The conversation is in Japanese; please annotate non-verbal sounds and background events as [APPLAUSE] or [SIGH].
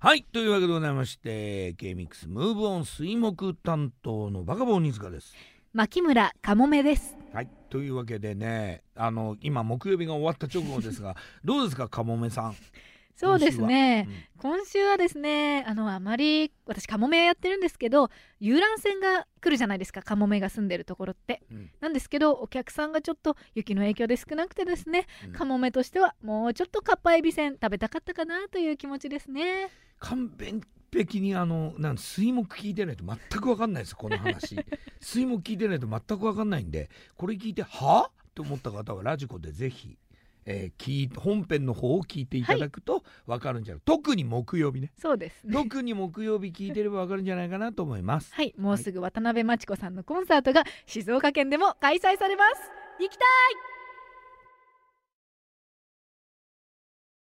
はいというわけでございまして K-MIX ムーブオン水木担当のバカボン鬼塚です。牧村かもめです。はいというわけでねあの今木曜日が終わった直後ですが [LAUGHS] どうですかかもめさんそうですね。今今週はですねあのあまり私かもめやってるんですけど遊覧船が来るじゃないですかかもめが住んでるところって。うん。なんですけどお客さんがちょっと雪の影響で少なくてですねうん。かもめとしてはもうちょっとかっぱえびせん食べたかったかなという気持ちですね。完璧にあのなん水木聞いてないと全く分かんないですこの話。[LAUGHS] 水木聞いてないと全く分かんないんでこれ聞いては？と思った方はラジコでぜひ、えー本編の方を聞いていただくと分かるんじゃない、特に木曜日ね。そうです。ね特に木曜日聞いてれば分かるんじゃないかなと思います。はい。もうすぐ渡辺真知子さんのコンサートが静岡県でも開催されます。行きたい